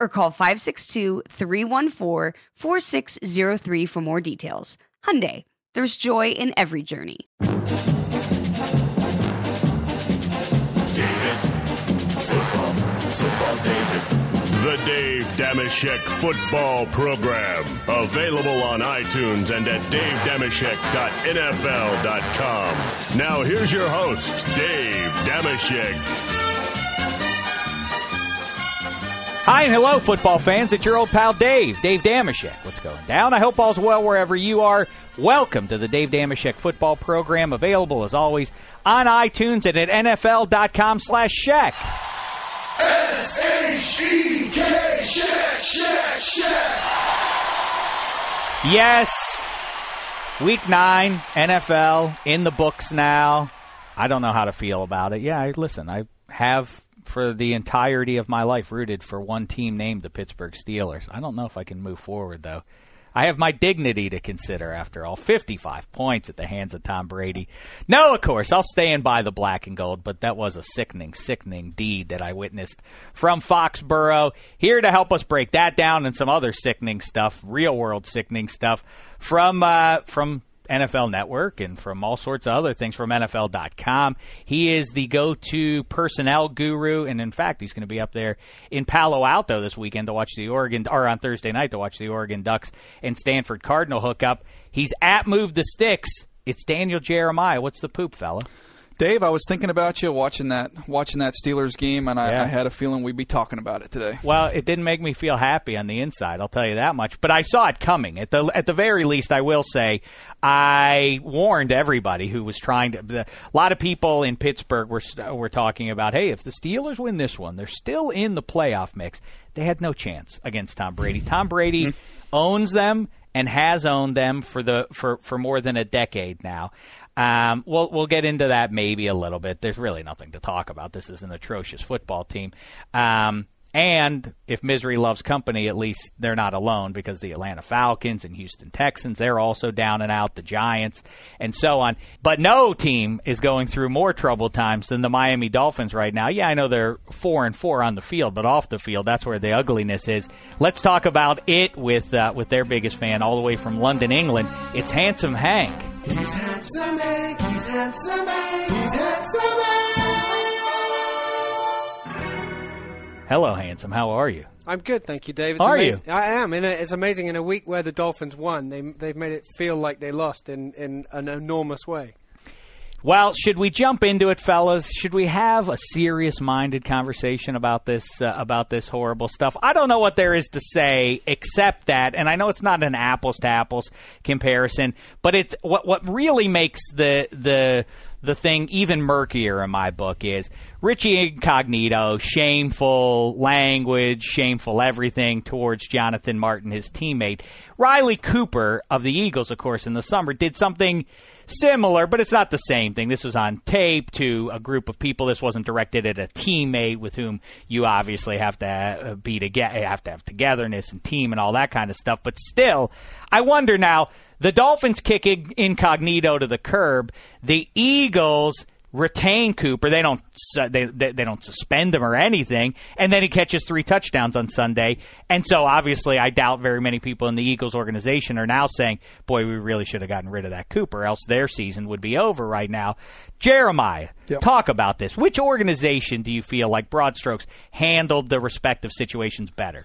or call 562-314-4603 for more details. Hyundai, there's joy in every journey. David. Football. Football David. The Dave Dameshek Football Program. Available on iTunes and at davedameshek.nfl.com. Now here's your host, Dave Dameshek. Hi and hello, football fans. It's your old pal Dave, Dave Dameshek. What's going down? I hope all's well wherever you are. Welcome to the Dave Dameshek football program, available as always on iTunes and at NFL.com slash Shek. S-H-E-K, Shek, Shek, Shek. Yes, week nine, NFL in the books now. I don't know how to feel about it. Yeah, listen, I have for the entirety of my life rooted for one team named the Pittsburgh Steelers. I don't know if I can move forward though. I have my dignity to consider after all. 55 points at the hands of Tom Brady. No, of course, I'll stand by the black and gold, but that was a sickening, sickening deed that I witnessed from Foxborough. Here to help us break that down and some other sickening stuff, real world sickening stuff from uh, from NFL Network and from all sorts of other things from NFL.com. He is the go to personnel guru, and in fact, he's going to be up there in Palo Alto this weekend to watch the Oregon, or on Thursday night to watch the Oregon Ducks and Stanford Cardinal hook up. He's at Move the Sticks. It's Daniel Jeremiah. What's the poop, fella? Dave, I was thinking about you watching that watching that Steelers game, and I, Yeah. I had a feeling we'd be talking about it today. Well, it didn't make me feel happy on the inside. I'll tell you that much. But I saw it coming. At the at the very least, I will say I warned everybody who was trying to. The, a lot of people in Pittsburgh were were talking about, hey, if the Steelers win this one, they're still in the playoff mix. They had no chance against Tom Brady. Tom Brady mm-hmm. owns them and has owned them for the for for more than a decade now. Um, we'll we'll get into that maybe a little bit. There's really nothing to talk about. This is an atrocious football team. Um, and if misery loves company, at least they're not alone because the Atlanta Falcons and Houston Texans, they're also down and out, the Giants, and so on. But no team is going through more troubled times than the Miami Dolphins right now. Yeah, I know they're four and four on the field, but off the field, that's where the ugliness is. Let's talk about it with uh, with their biggest fan all the way from London, England. It's Handsome Hank. He's handsome Hank, he's handsome Hank, he's handsome Hank. Hello, Handsome. How are you? I'm good, thank you, David. Are amazing. I am. In a, it's amazing. In a week where the Dolphins won, they they've made it feel like they lost in, in an enormous way. Well, should we jump into it, fellas? Should we have a serious-minded conversation about this uh, about this horrible stuff? I don't know what there is to say except that, and I know it's not an apples to apples comparison, but it's what what really makes the the the thing even murkier in my book is Richie Incognito, shameful language, shameful everything towards Jonathan Martin, his teammate. Riley Cooper of the Eagles, of course, in the summer did something similar, but it's not the same thing. This was on tape to a group of people. This wasn't directed at a teammate with whom you obviously have to uh, be together, have to have togetherness and team and all that kind of stuff. But still, I wonder now. The Dolphins kick incognito to the curb. The Eagles retain Cooper. They don't they, they, they don't suspend him or anything, and then he catches three touchdowns on Sunday. And so obviously, I doubt very many people in the Eagles organization are now saying, "Boy, we really should have gotten rid of that Cooper, else their season would be over right now." Jeremiah, yep. talk about this. Which organization do you feel like broad strokes handled the respective situations better?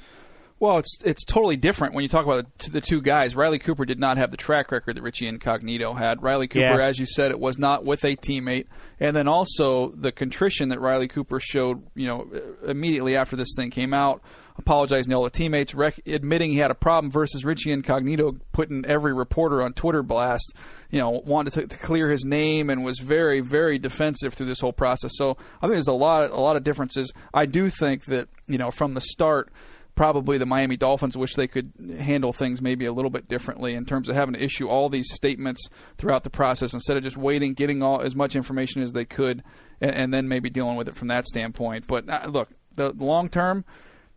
Well, it's it's totally different when you talk about the two guys. Riley Cooper did not have the track record that Richie Incognito had. Riley Cooper, yeah. as you said, it was not with a teammate, and then also the contrition that Riley Cooper showed. You know, uh, immediately after this thing came out, apologizing to all the teammates, rec- admitting he had a problem, versus Richie Incognito putting every reporter on Twitter blast. You know, wanted to, to clear his name and was very, very defensive through this whole process. So I think there's a lot, a lot of differences. I do think that you know from the start probably the Miami Dolphins wish they could handle things maybe a little bit differently in terms of having to issue all these statements throughout the process instead of just waiting, getting all as much information as they could, and, and then maybe dealing with it from that standpoint. But uh, look, the, the long term.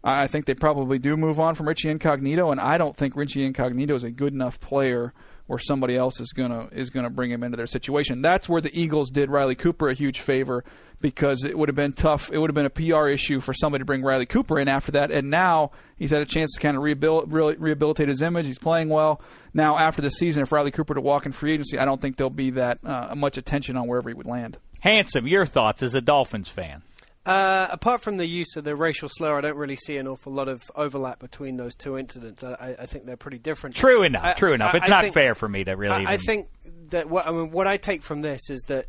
I think they probably do move on from Richie Incognito, and I don't think Richie Incognito is a good enough player where somebody else is gonna is gonna bring him into their situation. That's where the Eagles did Riley Cooper a huge favor because it would have been tough. It would have been a PR issue for somebody to bring Riley Cooper in after that. And now he's had a chance to kind of rehabil- really rehabilitate his image. He's playing well. Now, after the season, if Riley Cooper to walk in free agency, I don't think there'll be that uh, much attention on wherever he would land. Handsome, your thoughts as a Dolphins fan? Uh, apart from the use of the racial slur, I don't really see an awful lot of overlap between those two incidents. I, I think they're pretty different. True enough. I, true enough. It's I, not think, fair for me to really. I, think that what I mean, what I take from this is that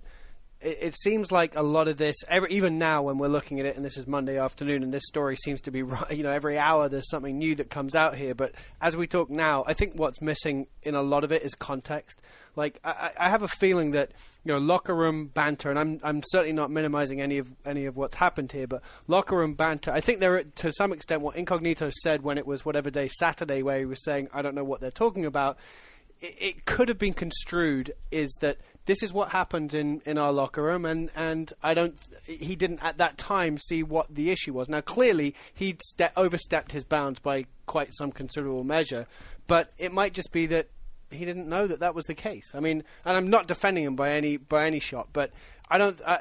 it, it, seems like a lot of this, every, even now when we're looking at it, and this is Monday afternoon, and this story seems to be, you know, every hour there's something new that comes out here. But as we talk now, I think what's missing in a lot of it is context. Like I, I have a feeling that you know locker room banter, and I'm I'm certainly not minimizing any of any of what's happened here, but locker room banter. I think there to some extent what Incognito said when it was whatever day Saturday, where he was saying I don't know what they're talking about. It, it could have been construed is that this is what happens in, in our locker room, and, and I don't. He didn't at that time see what the issue was. Now, clearly, he'd ste- overstepped his bounds by quite some considerable measure, but it might just be that he didn't know that that was the case. I mean, and I'm not defending him by any by any shot, but I don't. I,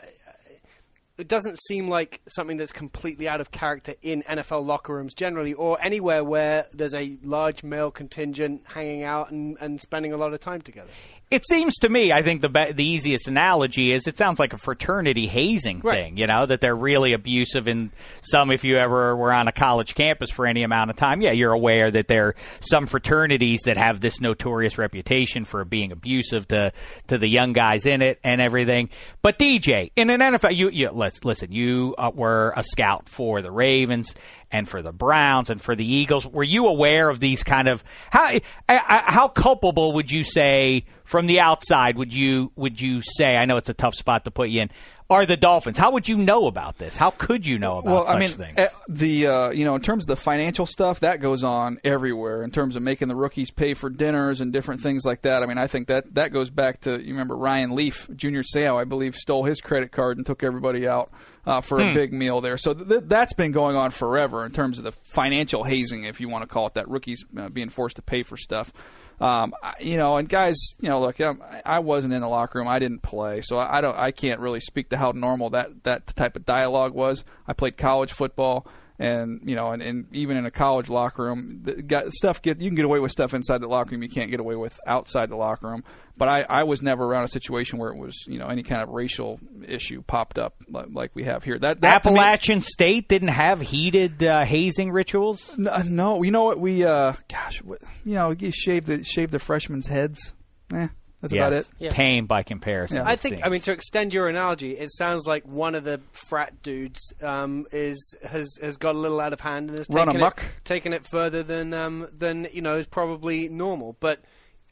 it doesn't seem like something that's completely out of character in NFL locker rooms generally, or anywhere where there's a large male contingent hanging out and, and spending a lot of time together. It seems to me, I think the be- the easiest analogy is it sounds like a fraternity hazing right. thing. You know that they're really abusive in some. If you ever were on a college campus for any amount of time, yeah, you're aware that there are some fraternities that have this notorious reputation for being abusive to to the young guys in it and everything. But DJ in an NFL, you, you let's listen. You uh, were a scout for the Ravens and for the Browns and for the Eagles. Were you aware of these kind of how how culpable would you say from the outside would you would you say? I know it's a tough spot to put you in are the Dolphins. How would you know about this? How could you know about well, such I mean, things? Eh, the uh, you know, in terms of the financial stuff, that goes on everywhere. In terms of making the rookies pay for dinners and different things like that. I mean, I think that that goes back to you remember Ryan Leaf, Junior Seau, I believe, stole his credit card and took everybody out uh, for hmm. a big meal there. So th- that's been going on forever in terms of the financial hazing, if you want to call it that. Rookies uh, being forced to pay for stuff. Um, you know, and guys, you know, look, I'm, I wasn't in the locker room. I didn't play, so I don't. I can't really speak to how normal that that type of dialogue was. I played college football and you know, and, and even in a college locker room, got stuff get you can get away with stuff inside the locker room you can't get away with outside the locker room. But I, I was never around a situation where it was you know any kind of racial issue popped up like, like we have here. That, that Appalachian me, State didn't have heated uh, hazing rituals. No, no, you know what we uh, gosh, what, you know, you shave the shave the freshmen's heads. Eh, that's yes. about it. Yeah. Tame by comparison. Yeah. I think. I mean, to extend your analogy, it sounds like one of the frat dudes um, is has has got a little out of hand and has Run taken amok. it, taken it further than um, than you know is probably normal. But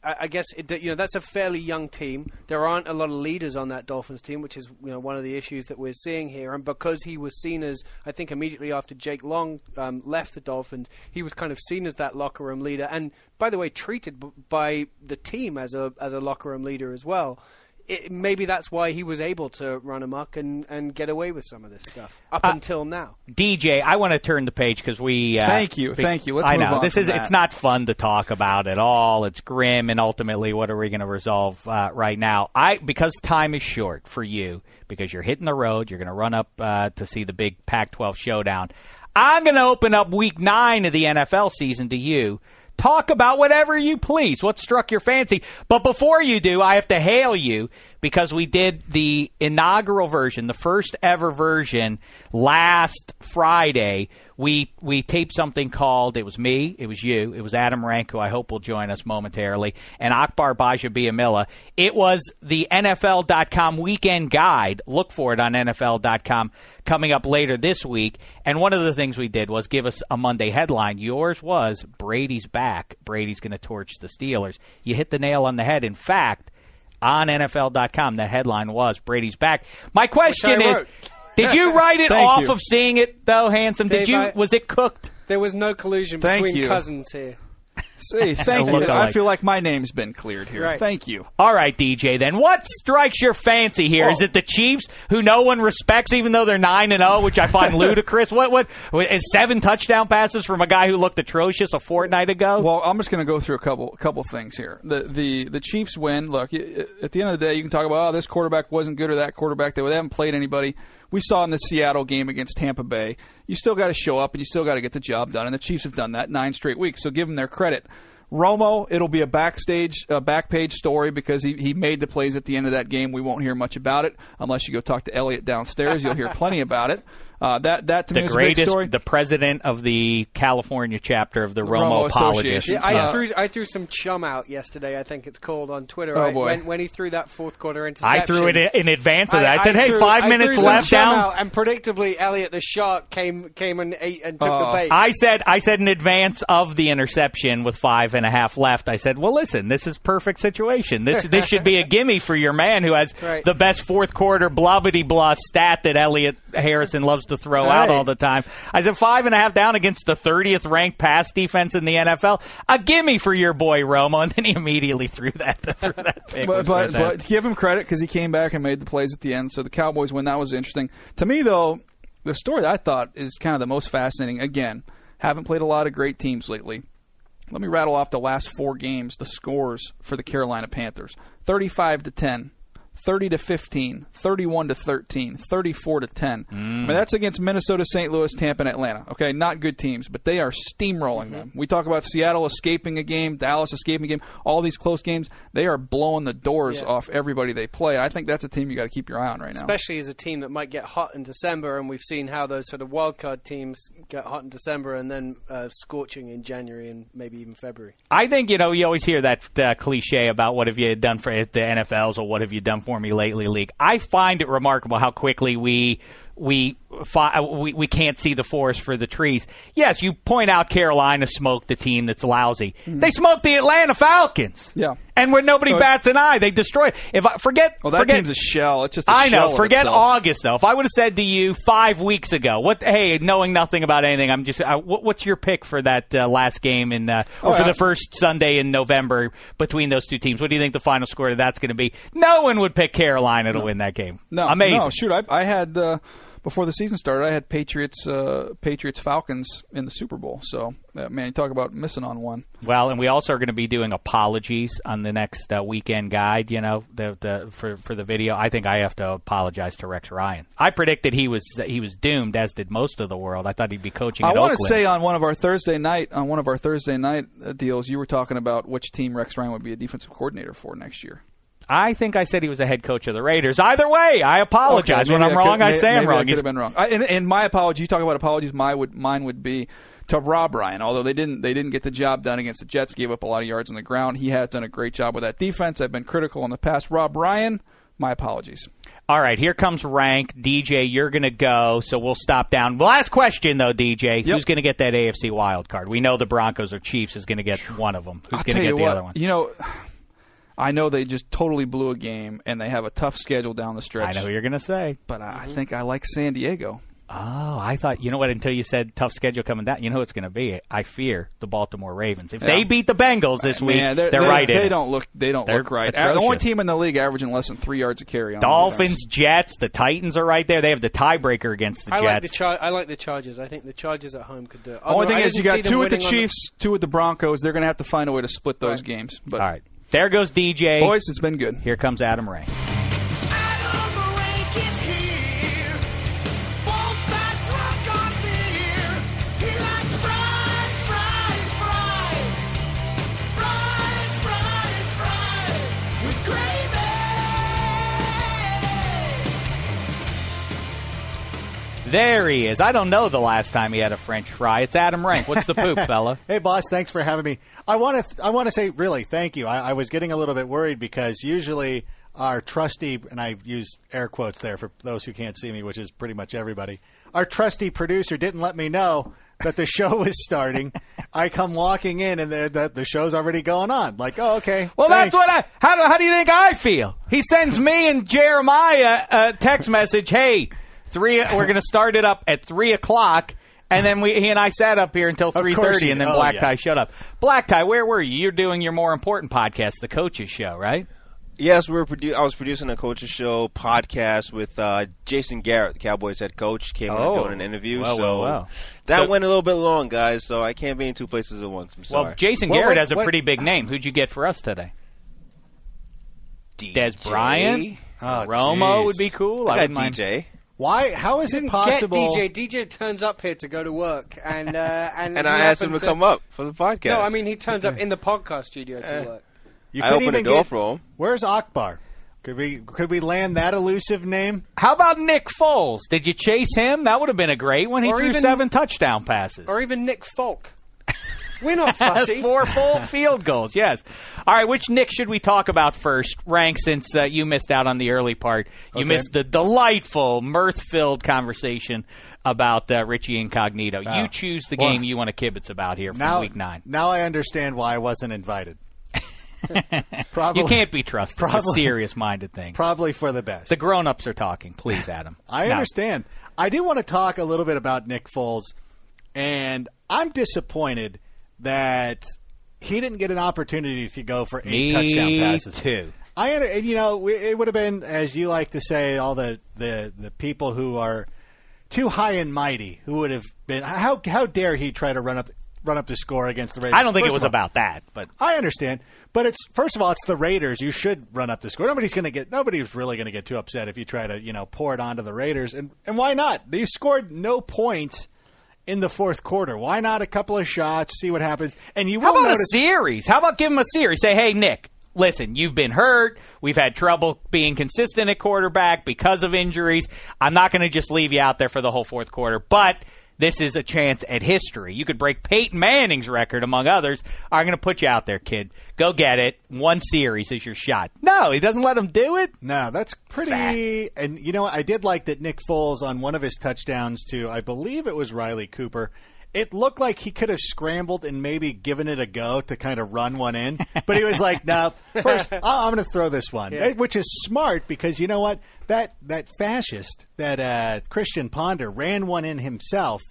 I, guess it, you know that's a fairly young team. There aren't a lot of leaders on that Dolphins team, which is you know one of the issues that we're seeing here. And because he was seen as, I think, immediately after Jake Long um, left the Dolphins, he was kind of seen as that locker room leader. And by the way, treated by the team as a as a locker room leader as well it, maybe that's why he was able to run amok and, and get away with some of this stuff up Uh, until now. DJ, I want to turn the page because we. Uh, Thank you, be- thank you. Let's I move know on this is that. it's not fun to talk about at all. It's grim, and ultimately, what are we going to resolve uh, right now? I because time is short for you because you're hitting the road. You're going to run up uh, to see the big Pac-12 showdown. I'm going to open up Week Nine of the NFL season to you. Talk about whatever you please. What struck your fancy? But before you do, I have to hail you because we did the inaugural version, the first ever version last Friday. We we taped something called it was me, it was you, it was Adam Rank, who I hope will join us momentarily, and Akbar Gbaja-Biamila. It was the NFL.com weekend guide. Look for it on NFL.com coming up later this week. And one of the things we did was give us a Monday headline. Yours was Brady's back. Brady's going to torch the Steelers. You hit the nail on the head. In fact, on NFL.com, the headline was Brady's back. My question is, wrote. did you write it off you. of seeing it though, handsome? Did Dave, you? I- Was it cooked? There was no collusion Thank between you. cousins here. See, thank you. I feel like my name's been cleared here. Right. Thank you. All right, DJ. Then what strikes your fancy here? Is Oh. it the Chiefs, who no one respects, even though they're nine and zero, which I find ludicrous? What? What? Is seven touchdown passes from a guy who looked atrocious a fortnight ago? Well, I'm just going to go through a couple couple things here. The the the Chiefs win. Look, at the end of the day, you can talk about oh this quarterback wasn't good or that quarterback. They haven't played anybody. We saw in the Seattle game against Tampa Bay. You still got to show up and you still got to get the job done. And the Chiefs have done that nine straight weeks. So give them their credit. Romo, it'll be a backstage, uh, back page story because he, he made the plays at the end of that game. We won't hear much about it unless you go talk to Elliot downstairs. You'll hear plenty about it. Uh, that that to me the was a big greatest, story. the president of the California chapter of the Romo Romo, Apologists. Association. Yeah, I Uh, threw I threw some chum out yesterday. I think it's called on Twitter. Oh, right? boy. When, when he threw that fourth quarter interception, I threw it in, in advance of that. I, said, "Hey, threw- five I minutes threw some left chum down." out, and predictably, Elliot the shark came came and ate and took the Oh. bait. I said, I said in advance of the interception with five and a half left. I said, "Well, listen, this is perfect situation. This this should be a gimme for your man who has Right. the best fourth quarter blobbity blah stat that Elliot Harrison loves to throw out Right. all the time." I said five and a half down against the thirtieth ranked pass defense in the NFL. A gimme for your boy Romo, and then he immediately threw that threw that pick. but but, but give him credit because he came back and made the plays at the end. So the Cowboys win. That was interesting to me, though. The story I thought is kind of the most fascinating. Again, haven't played a lot of great teams lately. Let me rattle off the last four games, the scores for the Carolina Panthers: thirty-five to ten. 30 to 15, 31 to 13, 34 to 10. I mean, that's against Minnesota, St. Louis, Tampa, and Atlanta. Okay, not good teams, but they are steamrolling them. We talk about Seattle escaping a game, Dallas escaping a game, all these close games. They are blowing the doors Yeah. off everybody they play. I think that's a team you got to keep your eye on right now. especially as a team that might get hot in December, and we've seen how those sort of wild card teams get hot in December and then uh, scorching in January and maybe even February. I think you know you always hear that uh, cliche about what have you done for the NFLs or what have you done for me lately, league. I find it remarkable how quickly we we fi- we we can't see the forest for the trees. Yes, you point out Carolina smoked the team that's lousy. They smoked the Atlanta Falcons. Mm-hmm. Yeah. and when nobody So- bats an eye, they destroy. it. If I forget, well, that forget, team's a shell. It's just a I shell I know. Forget itself. August though. If I would have said to you five weeks ago, what? Hey, knowing nothing about anything, I'm just. Uh, what, what's your pick for that uh, last game in, uh, or Oh, for yeah. the first Sunday in November between those two teams? What do you think the final score of that's going to be? No one would pick Carolina to win that game. No, amazing. No, shoot, I, I had uh, before the season started, I had Patriots, uh, Patriots Falcons in the Super Bowl. So, uh, man, you talk about missing on one. Well, and we also are going to be doing apologies on the next uh, weekend guide. You know, the, the, for for the video. I think I have to apologize to Rex Ryan. I predicted he was he was doomed, as did most of the world. I thought he'd be coaching. I want to say on one of our Thursday night on one of our Thursday night uh, deals, you were talking about which team Rex Ryan would be a defensive coordinator for next year. I think I said he was a head coach of the Raiders. Either way, I apologize. Okay, when I'm I wrong, could- I may- say I'm wrong. I could have been wrong. I, and, and my apology. You talk about apologies. My would mine would be to Rob Ryan. Although they didn't they didn't get the job done against the Jets, gave up a lot of yards on the ground. He has done a great job with that defense. I've been critical in the past. Rob Ryan, my apologies. All right, here comes rank. DJ, you're going to go, so we'll stop down. Last question, though, DJ. Yep. Who's going to get that AFC wild card? We know the Broncos or Chiefs is going to get one of them. Who's going to get the what, other one? You know, I know they just totally blew a game, and they have a tough schedule down the stretch. I know who you're going to say. but I I think I like San Diego. Oh, I thought you know what? Until you said tough schedule coming down, you know who it's going to be. I fear the Baltimore Ravens. If Yeah. they beat the Bengals this week, Man, they're, they, right They it. don't look. They don't They're look right. atrocious. The only team in the league averaging less than three yards a carry. On Dolphins, defense. Jets, the Titans are right there. They have the tiebreaker against the I Jets. like the Char- I like the Chargers. I think the Chargers at home could do it. Only thing I is, you got two with the winning on Chiefs, two with the Broncos. They're going to have to find a way to split those Right. games. But All right, there goes DJ. boys, it's been good. Here comes Adam Rank. There he is. I don't know the last time he had a French fry. It's Adam Rank. What's the poop, fella? Hey, boss, thanks for having me. I want to I want to say really thank you. I, I was getting a little bit worried because usually our trusty and I use air quotes there for those who can't see me, which is pretty much everybody. Our trusty producer didn't let me know that the show was starting. I come walking in and the, the, the show's already going on. Like, oh, okay. Well, thanks. that's what I. How do, how do you think I feel? He sends me and Jeremiah a text message. Hey, three. We're going to start it up at three o'clock. And then we, he and I sat up here until three course thirty, you and then. Oh, Black yeah. Tie showed up. Black Tie, where were you? You're doing your more important podcast, the Coaches Show, right? Yes, we were produ- I was producing a coaches show podcast with uh, Jason Garrett, the Cowboys head coach, came on Oh. and doing an interview. Well, so well, well. that So- went a little bit long, guys. So I can't be in two places at once. I'm sorry. Well, Jason Well, Garrett what- has a what- pretty big name. Who'd you get for us today? DJ. Dez Bryant, Oh, Romo jeez. would be cool. I wouldn't got mind- DJ, Why? How is it possible? Get DJ. DJ turns up here to go to work, and uh, and and I asked him to, happened come up for the podcast. No, I mean he turns up in the podcast studio to Eh. work. You I couldn't opened the door get- for him. Where's Akbar? Could we could we land that elusive name? How about Nick Foles? Did you chase him? That would have been a great one. He Or threw even- seven touchdown passes. Or even Nick Folk. We're not fussy. Four full field goals, yes. All right, which Nick should we talk about first? Rank, since uh, you missed out on the early part. You Okay. missed the delightful, mirth-filled conversation about uh, Richie Incognito. You choose the Well, game you want to kibitz about here from Now, week nine. now I understand why I wasn't invited. probably, You can't be trusted with Probably- serious-minded things. Probably for the best. The grown-ups are talking. Please, Adam. I understand. I do want to talk a little bit about Nick Foles, and I'm disappointed that he didn't get an opportunity to go for eight Me touchdown passes. too. I and you know it would have been as you like to say all the the the people who are too high and mighty who would have been how how dare he try to run up run up the score against the Raiders? I don't think First it was all, about that, but I understand, but it's first of all, it's the Raiders. You should run up the score. Nobody's going to get. Nobody's really going to get too upset if you try to, you know, pour it onto the Raiders. And and why not? They scored no points in the fourth quarter. Why not a couple of shots? See what happens. And you will How about notice. a series? How about give him a series? Say, hey, Nick, listen, you've been hurt. We've had trouble being consistent at quarterback because of injuries. I'm not going to just leave you out there for the whole fourth quarter, but this is a chance at history. You could break Peyton Manning's record, among others. I'm going to put you out there, kid. Go get it. One series is your shot. No, he doesn't let him do it. no, that's pretty. And you know. I did like that Nick Foles on one of his touchdowns to, I believe it was Riley Cooper. It looked like he could have scrambled and maybe given it a go to kind of run one in, but he was like, "No, first I'm going to throw this one," Eh, which is smart because you know what that that fascist that uh, Christian Ponder ran one in himself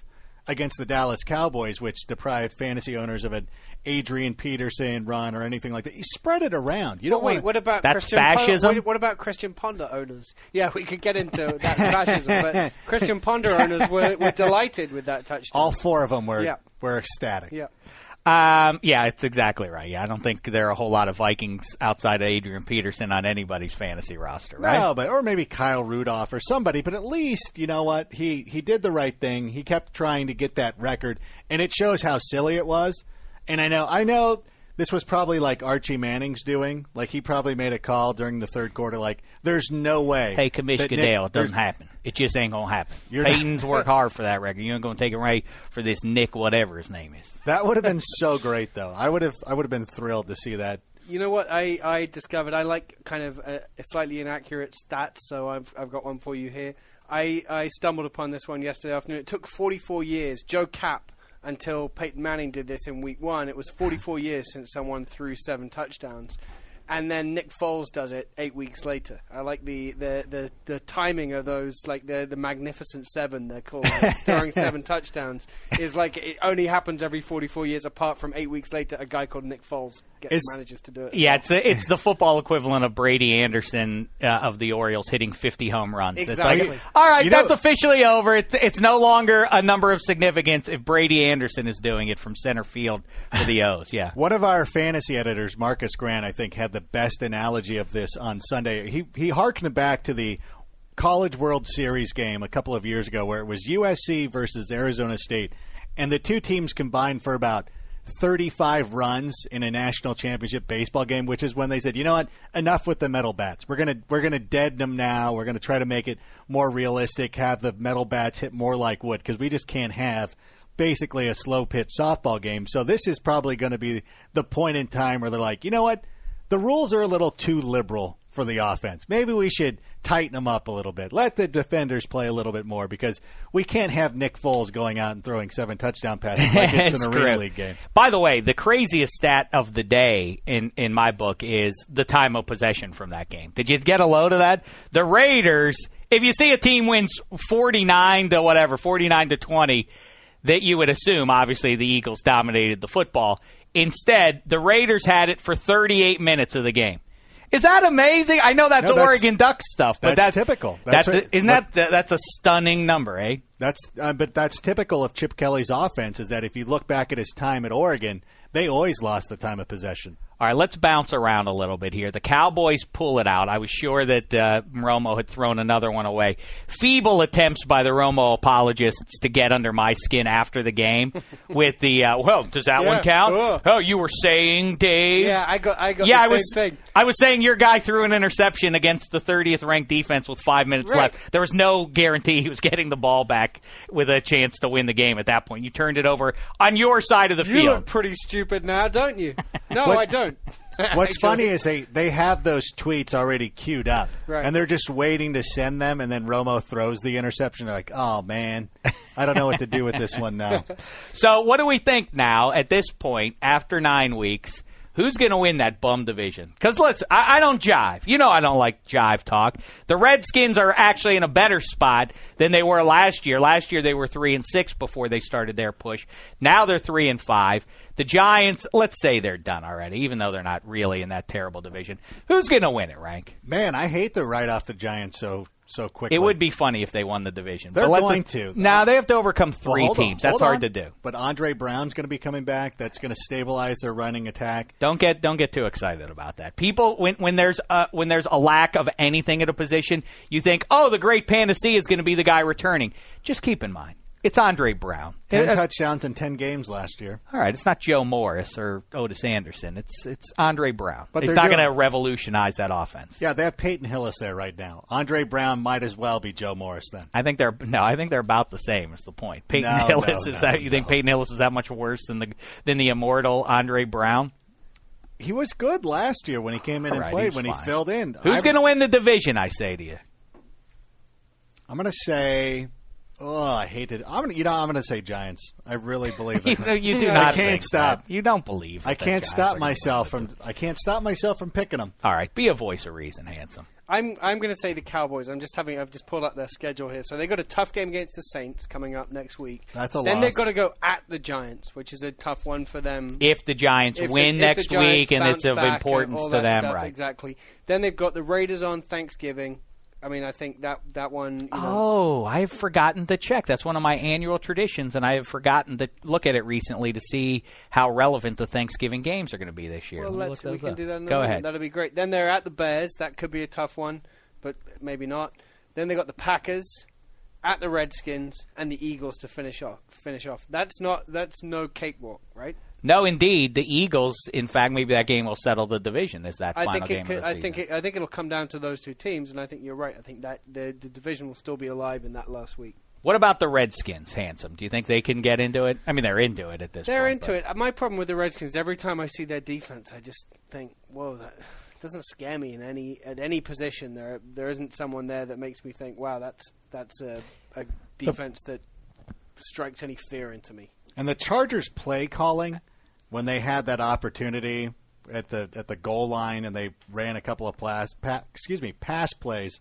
against the Dallas Cowboys, which deprived fantasy owners of an Adrian Peterson run or anything like that. He spread it around. You don't But wait, want what about That's Christian Ponder- fascism? what, what about Christian Ponder owners? Yeah, we could get into that fascism, but Christian Ponder owners were, were delighted with that touchdown. all four of them were Yeah. were ecstatic. yeah. Um, yeah, it's exactly right. Yeah, I don't think there are a whole lot of Vikings outside of Adrian Peterson on anybody's fantasy roster, right? No, but or maybe Kyle Rudolph or somebody. But at least you know what he he did the right thing. He kept trying to get that record, and it shows how silly it was. And I know I know this was probably like Archie Manning's doing. Like he probably made a call during the third quarter. Like there's no way. Hey, Commish that Goodell, it doesn't happen. It just ain't gonna happen. You're not- worked hard for that record. You ain't gonna take it away for this Nick, whatever his name is. That would have been so great, though. I would have I would have been thrilled to see that. You know what I, I discovered? I like kind of a, a slightly inaccurate stats, so I've, I've got one for you here. I, I stumbled upon this one yesterday afternoon. It took 44 years. Joe Kapp until Peyton Manning did this in week one. It was 44 years since someone threw seven touchdowns. And then Nick Foles does it eight weeks later. I like the, the, the, the timing of those, like the the Magnificent Seven. They're called throwing seven touchdowns is like it only happens every forty four years. Apart from eight weeks later, a guy called Nick Foles gets Is- manages to do it. Yeah, it's a, it's the football equivalent of Brady Anderson uh, of the Orioles hitting 50 home runs. Exactly. It's like, all right, You know- that's officially over. It's, it's no longer a number of significance if Brady Anderson is doing it from center field for the O's. Yeah. One of our fantasy editors, Marcas Grant, I think, had the best analogy of this on Sunday. He he harkened back to the College World Series game a couple of years ago, where it was USC versus Arizona State, and the two teams combined for about 35 runs in a national championship baseball game, which is when they said, you know what, enough with the metal bats. We're gonna we're gonna deaden them now. We're gonna try to make it more realistic, have the metal bats hit more like wood because we just can't have basically a slow pitch softball game. So this is probably going to be the point in time where they're like, you know what, the rules are a little too liberal for the offense. Maybe we should tighten them up a little bit. Let the defenders play a little bit more because we can't have Nick Foles going out and throwing seven touchdown passes like it's, It's an arena true. league game. By the way, the craziest stat of the day in, in my book is the time of possession from that game. Did you get a load of that? The Raiders, if you see a team wins 49 to whatever, 49 to 20, that you would assume, obviously, the Eagles dominated the football. Instead, the Raiders had it for 38 minutes of the game. Is that amazing? I know that's No, that's- Oregon Ducks stuff, but that's that's, typical. That's, That's a, isn't that that's a stunning number, eh? That's uh, but that's typical of Chip Kelly's offense. Is that if you look back at his time at Oregon, they always lost the time of possession. All right, let's bounce around a little bit here. The Cowboys pull it out. I was sure that uh, Romo had thrown another one away. Feeble attempts by the Romo apologists to get under my skin after the game with the, uh, well, does that Yeah, one count? cool. Oh, you were saying, Dave? Yeah, I got I got yeah, the I same was. thing. I was saying your guy threw an interception against the 30th ranked defense with five minutes Right. left. There was no guarantee he was getting the ball back with a chance to win the game at that point. You turned it over on your side of the You field. You look pretty stupid now, don't you? No, I don't. What's funny is they, they have those tweets already queued up, Right. and they're just waiting to send them, and then Romo throws the interception. They're like, "Oh man, I don't know what to do with this one now." So, what do we think now at this point, after nine weeks? Who's going to win that bum division? Because let's, I, I don't jive. You know, I don't like jive talk. The Redskins are actually in a better spot than they were last year. Last year they were three and six before they started their push. Now they're three and five. The Giants, let's say they're done already, even though they're not really in that terrible division. Who's going to win it, Rank? Man, I hate to write off the Giants so so quickly. It would be funny if they won the division. They're but going just- to. Now they have to overcome Well, three on, teams. That's hard on. to do. But Andre Brown's going to be coming back. That's going to stabilize their running attack. Don't get don't get too excited about that. People when when there's a, when there's a lack of anything at a position, you think, "Oh, the great panacea is going to be the guy returning." Just keep in mind, it's Andre Brown. Ten Uh, touchdowns in ten games last year. all right, it's not Joe Morris or Ottis Anderson. It's it's Andre Brown. But it's not going to revolutionize that offense. Yeah, they have Peyton Hillis there right now. Andre Brown might as well be Joe Morris then. I think they're no. I think they're about the same. Is the point? Peyton No, Hillis no, is no, that you think. Peyton Hillis was that much worse than the than the immortal Andre Brown? He was good last year when he came in and played he's when he filled in. Who's going to win the division? I say to you. I'm going to say. Oh, I hate it. I'm gonna, you know, I'm going to say Giants. I really believe You, it. know, you do I not. can't think stop. that. You don't believe. I that the can't Giants stop myself from. it. I can't stop myself from picking them. All right, be a voice of reason, handsome. I'm I'm going to say the Cowboys. I'm just having I've just pulled up their schedule here. So they got a tough game against the Saints coming up next week. That's a then loss. they've got to go at the Giants, which is a tough one for them. If the Giants If win the next Giants week and it's of back and importance all to that them, stuff, right? Exactly. Then they've got the Raiders on Thanksgiving. I mean, I think that that one. You know, Oh, I have forgotten to check. That's one of my annual traditions, and I have forgotten to look at it recently to see how relevant the Thanksgiving games are going to be this year. well, Let let's, we can up. do that. In a Go moment. ahead. That'll be great. Then they're at the Bears. That could be a tough one, but maybe not. Then they got the Packers, at the Redskins, and the Eagles to finish off. Finish off. That's not. That's no cakewalk, right? No, indeed, the Eagles. In fact, maybe that game will settle the division. Is that I final think game it of could, the I season? think it, I think it'll come down to those two teams, and I think you're right. I think that the the division will still be alive in that last week. What about the Redskins, handsome? Do you think they can get into it? I mean, they're into it at this point. They're point. into it. My problem with the Redskins, every time I see their defense, I just think, whoa, that doesn't scare me in any at any position. There there isn't someone there that makes me think, wow, that's that's a, a defense that strikes any fear into me. And the Chargers play calling when they had that opportunity at the at the goal line and they ran a couple of pass, pa- excuse me pass plays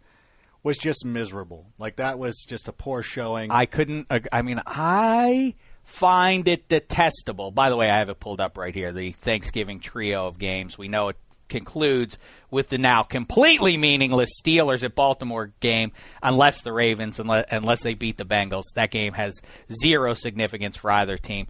was just miserable. Like that was just a poor showing. I couldn't. I mean, I find it detestable. By the way, I have it pulled up right here. The Thanksgiving trio of games. We know it concludes with the now completely meaningless Steelers at Baltimore game, unless the Ravens, unless, unless they beat the Bengals. That game has zero significance for either team.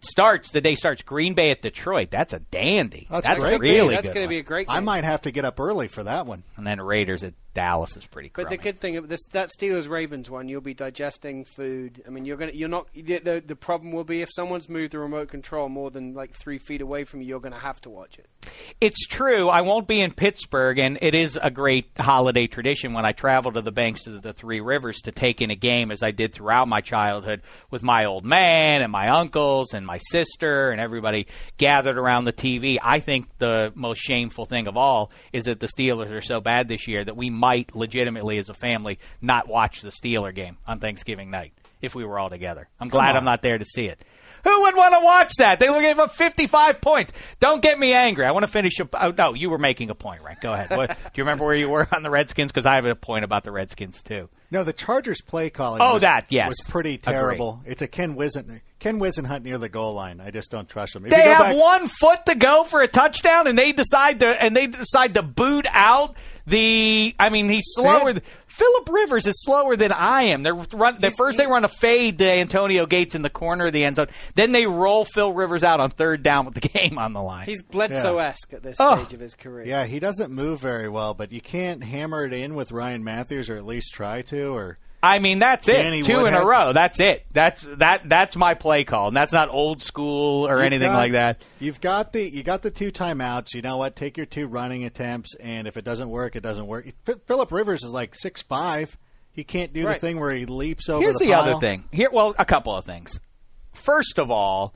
Starts the day starts Green Bay at Detroit. That's a dandy. That's That's, a great really game. That's going to be a great. I might have to get up early for that one. And then Raiders at Dallas is pretty. Cool. But the good thing of this that Steelers Ravens one, you'll be digesting food. I mean, you're gonna you're not the, the the problem will be if someone's moved the remote control more than like three feet away from you, you're gonna have to watch it. It's true. I won't be in Pittsburgh, and it is a great holiday tradition when I travel to the banks of the Three Rivers to take in a game, as I did throughout my childhood with my old man and my uncles and my sister and everybody gathered around the TV. I think the most shameful thing of all is that the Steelers are so bad this year that we might legitimately, as a family, not watch the Steeler game on Thanksgiving night if we were all together. I'm glad I'm not there to see it. Who would want to watch that? They gave up 55 points. Don't get me angry. I want to finish. A, oh, no, you were making a point, right? Go ahead. What, do you remember where you were on the Redskins? Because I have a point about the Redskins too. No, the Chargers play calling. Oh, was, that, yes. was pretty terrible. It's a Ken Wizen Ken Whisenhunt near the goal line. I just don't trust him. If They have back- one foot to go for a touchdown, and they decide to and they decide to boot out the. I mean, he's slower. Philip Rivers is slower than I am. They're run. They first they run a fade to Antonio Gates in the corner of the end zone. Then they roll Phil Rivers out on third down with the game on the line. He's Bledsoe-esque at this Oh. stage of his career. Yeah, he doesn't move very well, but you can't hammer it in with Ryan Mathews, or at least try to. Or I mean, that's it. Danny Two in a row. That's it. That's that. That's my play call, and that's not old school or You've anything got- like that. You've got the you got the two timeouts. You know what? Take your two running attempts, and if it doesn't work, it doesn't work. F- Philip Rivers is like six five. He can't do Right. the thing where he leaps over Here's the, the, pile. other thing. Here, well, a couple of things. First of all,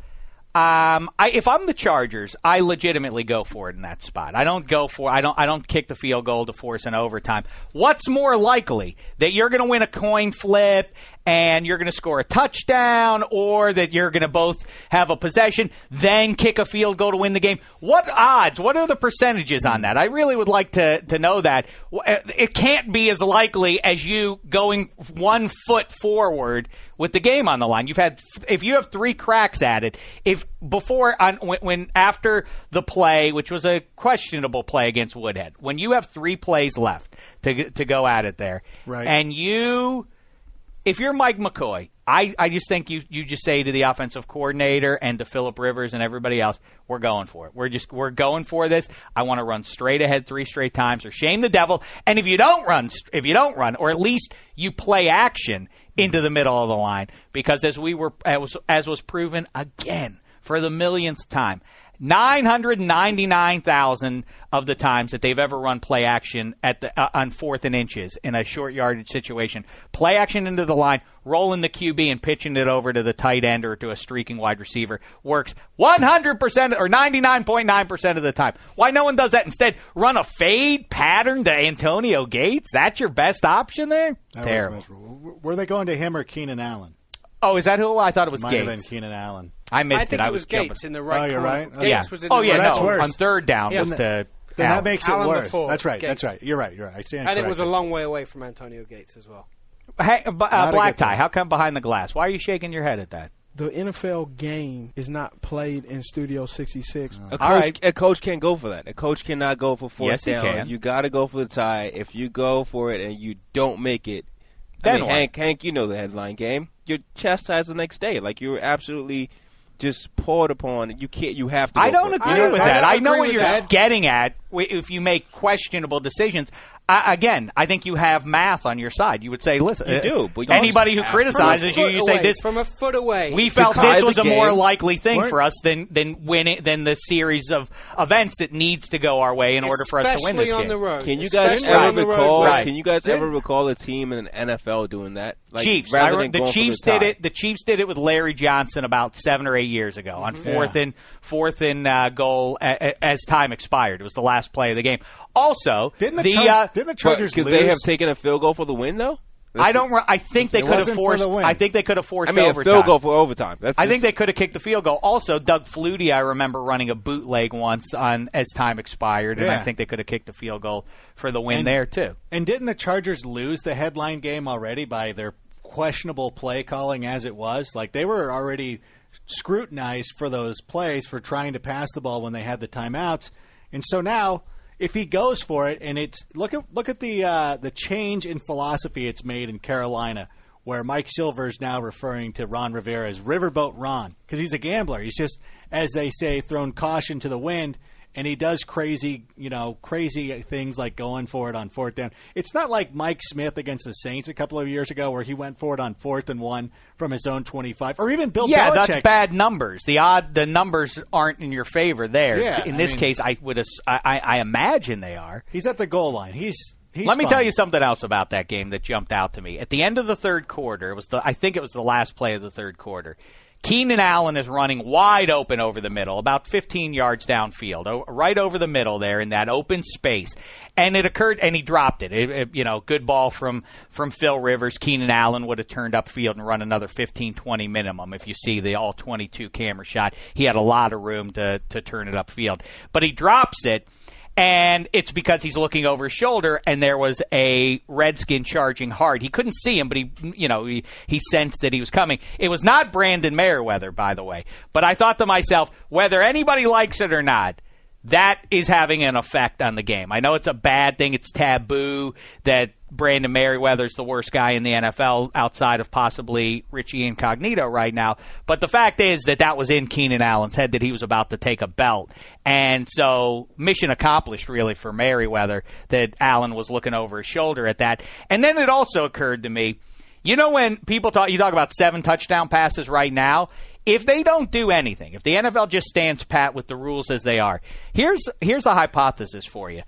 um, I, if I'm the Chargers, I legitimately go for it in that spot. I don't go for. I don't. I don't kick the field goal to force an overtime. What's more likely that you're going to win a coin flip and you're going to score a touchdown, or that you're going to both have a possession, then kick a field goal to win the game? What odds? What are the percentages on that? I really would like to to know that. Uh, it can't be as likely as you going one foot forward with the game on the line. You've had if you have three cracks at it. If before on when, when after the play, which was a questionable play against Woodhead, when you have three plays left to to go at it there, Right. and you if you're Mike McCoy, I, I just think you, you just say to the offensive coordinator and to Philip Rivers and everybody else, we're going for it. We're just we're going for this. I want to run straight ahead three straight times or shame the devil. And if you don't run, if you don't run, or at least you play action into the middle of the line, because as we were as, as was proven again for the millionth time. 999,000 of the times that they've ever run play action at the uh, on fourth and inches in a short yardage situation. Play action into the line, rolling the QB and pitching it over to the tight end or to a streaking wide receiver works 100% or 99.9% of the time. Why no one does that instead? Run a fade pattern to Antonio Gates? That's your best option there? That Terrible. Were they going to him or Keenan Allen? Oh, is that who? I thought it was Might have been Keenan Allen. I missed I think it. it, I was, jumping. Gates in the right. Oh, you're corner. right? Gates Yeah. was in Oh the yeah. right That's no. worse. On third down Yeah. was Then to Then Allen. that makes Allen it worse. before That's right. Gates. That's right. You're right. You're right. I stand And it was a long way away from Antonio Gates as well. Hey, uh, uh, black tie. How come behind the glass? Why are you shaking your head at that? The NFL game is not played in Studio 66. A coach, All right. a coach can't go for that. A coach cannot go for fourth Yes, he can. You got to go for the tie. If you go for it and you don't make it, Then I mean. Hank, Hank, you know the headline game. You're chastised the next day. Like you're absolutely just poured upon. You can't. You have to. I don't for it. agree I don't- with I that. I know what you're that. getting at. If you make questionable decisions, I, again, I think you have math on your side. You would say, listen, You uh, do, but you anybody who criticizes you, you say away, this. from a foot away. We felt this was a more likely thing for us than than winning than the series of events that needs to go our way in order for us to win this on game. the road. Can you guys Especially ever recall? Right. Can you guys ever recall a team in the NFL doing that? Like, Chiefs. I the Chiefs the did it. The Chiefs did it with Larry Johnson about seven or eight years ago on fourth and fourth and uh, goal a- a- as time expired. It was the last play of the game. Also, Didn't the, the Char- uh, didn't the Chargers could they have taken a field goal for the win though? I don't. I think they could have wasn't for forced. I think they could have forced I mean, a overtime. field goal for overtime. That's I just- think they could have kicked the field goal. Also, Doug Flutie, I remember running a bootleg once on as time expired, and I think they could have kicked the field goal for the win And- there too. And didn't the Chargers lose the headline game already by their questionable play calling as it was? Like they were already scrutinized for those plays for trying to pass the ball when they had the timeouts. And so now if he goes for it and it's look at look at the uh, the change in philosophy it's made in Carolina where Mike Silver is now referring to Ron Rivera as Riverboat Ron because he's a gambler. He's just, as they say, thrown caution to the wind, and he does crazy, you know, crazy things like going for it on fourth down. It's not like Mike Smith against the Saints a couple of years ago where he went for it on fourth and one from his own twenty-five, or even Bill yeah, Belichick. that's bad numbers. The odd, the numbers aren't in your favor there. Yeah, in I this mean- case, I would, I, I, I imagine they are. He's at the goal line. He's. he's Let me tell you something else about that game that jumped out to me. At the end of the third quarter, it was the I think it was the last play of the third quarter. Keenan Allen is running wide open over the middle, about 15 yards downfield, right over the middle there in that open space. And it occurred, and he dropped it. It- it- you know, good ball from from Phil Rivers. Keenan Allen would have turned upfield and run another 15, 20 minimum. If you see the all 22 camera shot, he had a lot of room to to turn it upfield, but he drops it and it's because he's looking over his shoulder and there was a redskin charging hard. He couldn't see him but he you know he, he sensed that he was coming. It was not brandon meriweather by the way. But i thought to myself whether anybody likes it or not that is having an effect on the game. I know it's a bad thing. It's taboo that Brandon Meriweather's the worst guy in the NFL outside of possibly Richie Incognito right now. But the fact is that that was in Keenan Allen's head that he was about to take a belt. And so mission accomplished really for Merriweather that Allen was looking over his shoulder at that. And then it also occurred to me, you know when people talk you talk about seven touchdown passes right now, if they don't do anything, if the NFL just stands pat with the rules as they are, here's here's a hypothesis for you.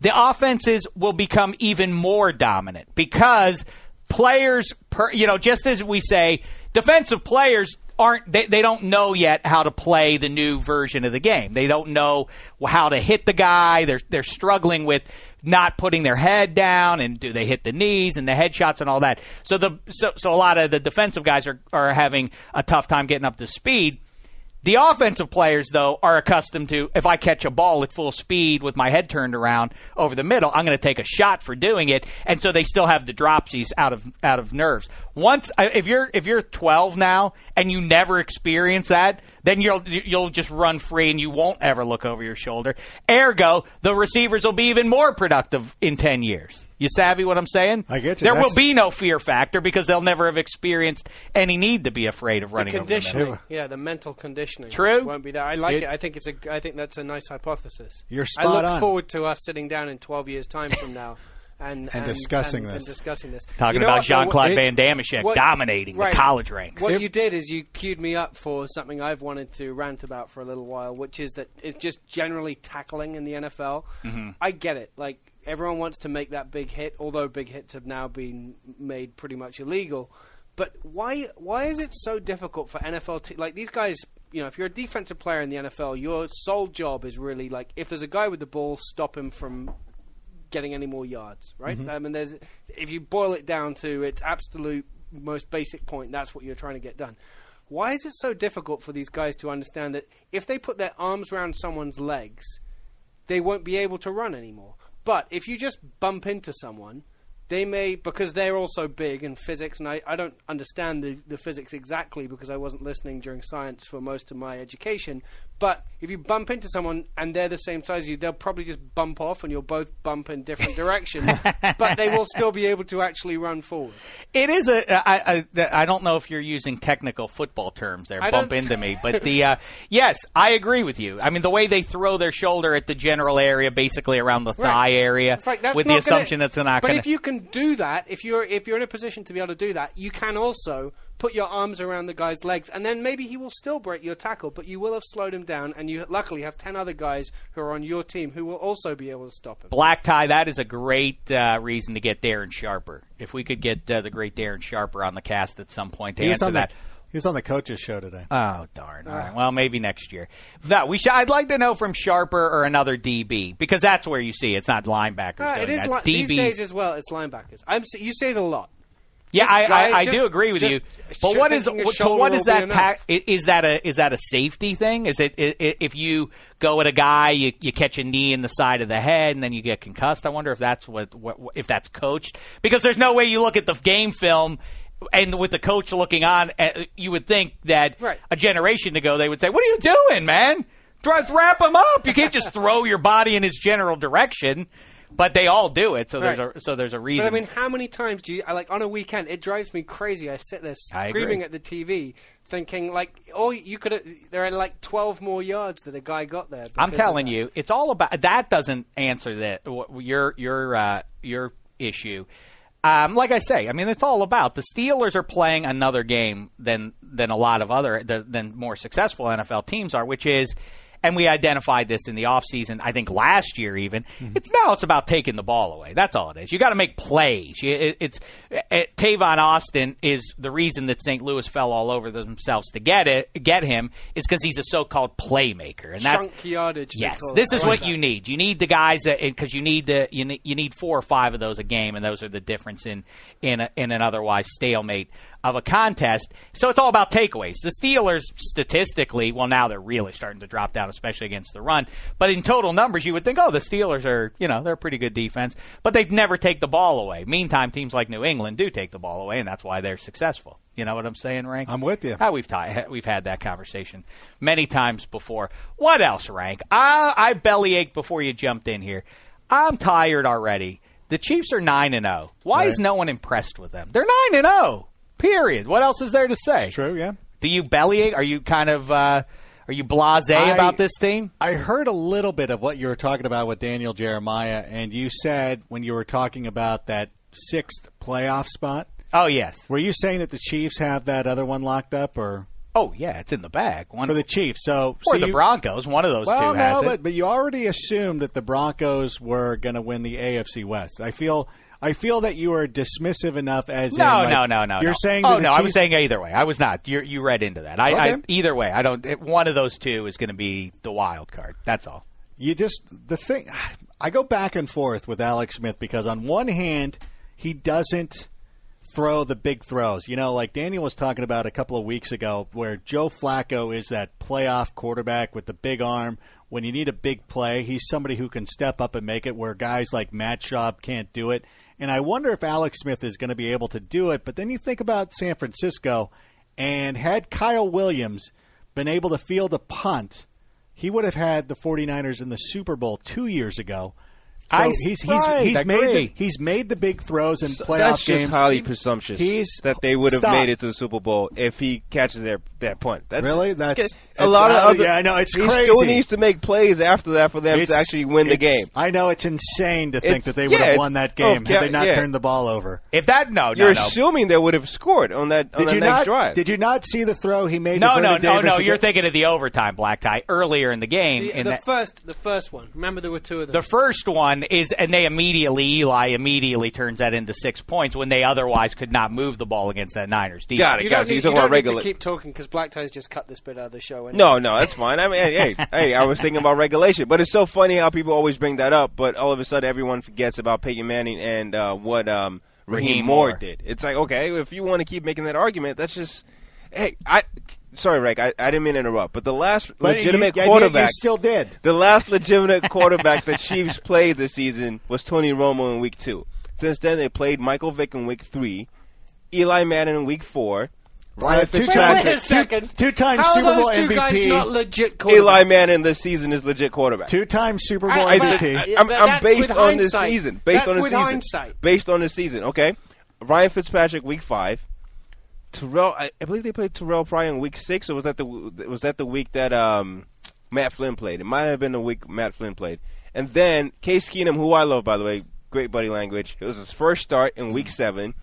The offenses will become even more dominant because players per, you know, just as we say defensive players aren't they, they don't know yet how to play the new version of the game. They don't know how to hit the guy. They're they're struggling with not putting their head down and do they hit the knees and the headshots and all that. So the so so a lot of the defensive guys are are having a tough time getting up to speed. The offensive players, though, are accustomed to if I catch a ball at full speed with my head turned around over the middle, I'm going to take a shot for doing it, and so they still have the dropsies out of out of nerves. Once, uh, if you're if you're 12 now and you never experience that, then you'll you'll just run free and you won't ever look over your shoulder. Ergo, the receivers will be even more productive in 10 years. You savvy what I'm saying? I get you. There That's- will be no fear factor because they'll never have experienced any need to be afraid of running over the middle. conditioning, yeah, the mental conditioning. True. won't be there. I like it, It- I think it's a. I think that's a nice hypothesis. You're spot I look on. forward to us sitting down in 12 years' time from now. And, And discussing and- this. and discussing this. Talking You know about what, though? Jean Claude It- Van Damme what- dominating right. the college ranks. What you did is you queued me up for something I've wanted to rant about for a little while, which is that it's just generally tackling in the NFL. Mhm. I get it. Like everyone wants to make that big hit, although big hits have now been made pretty much illegal. But why why is it so difficult for NFL te- like these guys? You know, if you're a defensive player in the NFL, your sole job is really like if there's a guy with the ball, stop him from getting any more yards, right? Mhm. I mean, there's if you boil it down to its absolute most basic point, that's what you're trying to get done. Why is it so difficult for these guys to understand that if they put their arms around someone's legs, they won't be able to run anymore? But if you just bump into someone, they may because they're also big in physics, and I, I don't understand the, the physics exactly because I wasn't listening during science for most of my education. But if you bump into someone and they're the same size as you, they'll probably just bump off, and you'll both bump in different directions. but they will still be able to actually run forward. It is a. I, I, I don't know if you're using technical football terms there. I Bump into me, but the uh, yes, I agree with you. I mean, the way they throw their shoulder at the general area, basically around the Right. thigh area, It's like, with the not gonna- assumption that's not But going if you can do that, if you're if you're in a position to be able to do that, you can also put your arms around the guy's legs, and then maybe he will still break your tackle, but you will have slowed him down, and you luckily have ten other guys who are on your team who will also be able to stop him. Black tie, that is a great uh, reason to get Darren Sharper. If we could get uh, the great Darren Sharper on the cast at some point to He answer on the- that. He's on the coaches show today. Oh darn! All right. Well, maybe next year. No, we should. I'd like to know from Sharper or another DB because that's where you see it's not linebackers. Uh, doing it is that. li- It's these DBs. days as well. It's linebackers. I'm you say it a lot. Yeah, I, I, I just- do agree with you. But what is thinking a what- so? What is that? Ta- is that a is that a safety thing? Is it i- i- if you go at a guy, you, you catch a knee in the side of the head, and then you get concussed? I wonder if that's what, what if that's coached because there's no way you look at the game film. And with the coach looking on, uh, you would think that Right. a generation ago they would say, "What are you doing, man? Wrap him up. You can't just throw your body in his general direction." But they all do it, so there's a so there's a reason. But I mean, how many times do you I, like on a weekend? It drives me crazy. I sit there screaming at the TV, thinking like, "Oh, you could. There are like twelve more yards that a guy got there. I'm telling you, it's all about that. Doesn't answer that your your uh, your issue. Um, like I say, I mean, it's all about the Steelers are playing another game than than a lot of other than more successful NFL teams are, which is. And we identified this in the offseason, I think last year even. It's now it's about taking the ball away. That's all it is. You got to make plays. It, it's it, Tavon Austin is the reason that St. Louis fell all over themselves to get it, get him is because he's a so-called playmaker, and that's yardage. Yes, this is what that. you need. You need the guys that because you need the you need, you need four or five of those a game, and those are the difference in in a, in an otherwise stalemate of a contest. So it's all about takeaways. The Steelers statistically, well, now they're really starting to drop down, especially against the run. But in total numbers, you would think, oh, the Steelers are you know they're a pretty good defense, but they never take the ball away. Meantime, teams like New England do take the ball away, and that's why they're successful. You know what I'm saying, Rank? I'm with you. How we've ti- we've had that conversation many times before. What else, Rank? I I belly ached before you jumped in here. I'm tired already. The Chiefs are nine and zero. Why is no one impressed with them? They're nine and zero. Period. What else is there to say? True, yeah. Do you bellyache? Are you kind of uh, are you blasé I- about this team? I heard a little bit of what you were talking about with Daniel Jeremiah, and you said when you were talking about that sixth playoff spot, Oh yes. were you saying that the Chiefs have that other one locked up, or Oh yeah, it's in the bag. One for the Chiefs? So, or so the you- Broncos. One of those Well, two no, it. but but you already assumed that the Broncos were going to win the AFC West. I feel I feel that you are dismissive enough as No, in, like, no, no, no. You're no. saying Oh no, I was saying either way. I was not. You you read into that. I, I either way. I don't. It, one of those two is going to be the wild card. That's all. you just the thing I go back and forth with Alex Smith because on one hand he doesn't throw the big throws. You know, like Daniel was talking about a couple of weeks ago where Joe Flacco is that playoff quarterback with the big arm. When you need a big play, he's somebody who can step up and make it where guys like Matt Schaub can't do it. And I wonder if Alex Smith is going to be able to do it. But then you think about San Francisco and had Kyle Williams been able to field a punt he would have had the 49ers in the Super Bowl two years ago. So I- he's he's right, he's made agree. the, he's made the big throws in playoff That's games. just highly presumptuous. He's- that they would have Stop. made it to the Super Bowl if he catches their that punt. That's, Really? That's- a lot of other. yeah, I know, it's he crazy. still needs to make plays after that for them It's- to actually win the game. I know it's insane to think It's- that they would yeah, have won that oh, game yeah, had they not yeah. turned the ball over. If that no You're no no. assuming they would have scored on that on Did the you next not? drive. Did you not see the throw he made? No, to no, Vernon no, Davis no. You're thinking of the overtime black tie earlier in the game. The, in the that- first, the first one. Remember, there were two of them. The first one is, and they immediately, Eli immediately turns that into six points when they otherwise could not move the ball against that Niners defense. Got it. you Got don't, it. Need, you're you talking don't need regular. to keep talking because Black Ties just cut this bit out of the show. No, no, that's fine. I mean, hey, hey, hey, I was thinking about regulation, but it's so funny how people always bring that up, but all of a sudden everyone forgets about Peyton Manning and uh, what um, Rahim, Rahim Moore Moore. did. It's like, okay, if you want to keep making that argument, that's just, hey, I, sorry, Rick, I, I didn't mean to interrupt, but the last But legitimate you, quarterback, You still did. the last legitimate quarterback the Chiefs played this season was Tony Romo in Week Two. Since then, they played Michael Vick in Week Three, Eli Manning in Week Four. Ryan two Wait, Fitzpatrick. wait a second. two-time How Super are those Bowl two guys MVP. not legit quarterbacks? Eli Manning this season is legit quarterback. Two-time Super Bowl I, MVP. I, Yeah, am I'm based with on this season. Based That's on the season. hindsight. Based on the season. Okay. Ryan Fitzpatrick, week five. Terrell, I, I believe they played Terrell Pryor in week six, or was that the was that the week that um, Matt Flynn played? It might have been the week Matt Flynn played. And then Case Keenum, who I love by the way, great buddy language. It was his first start in week seven.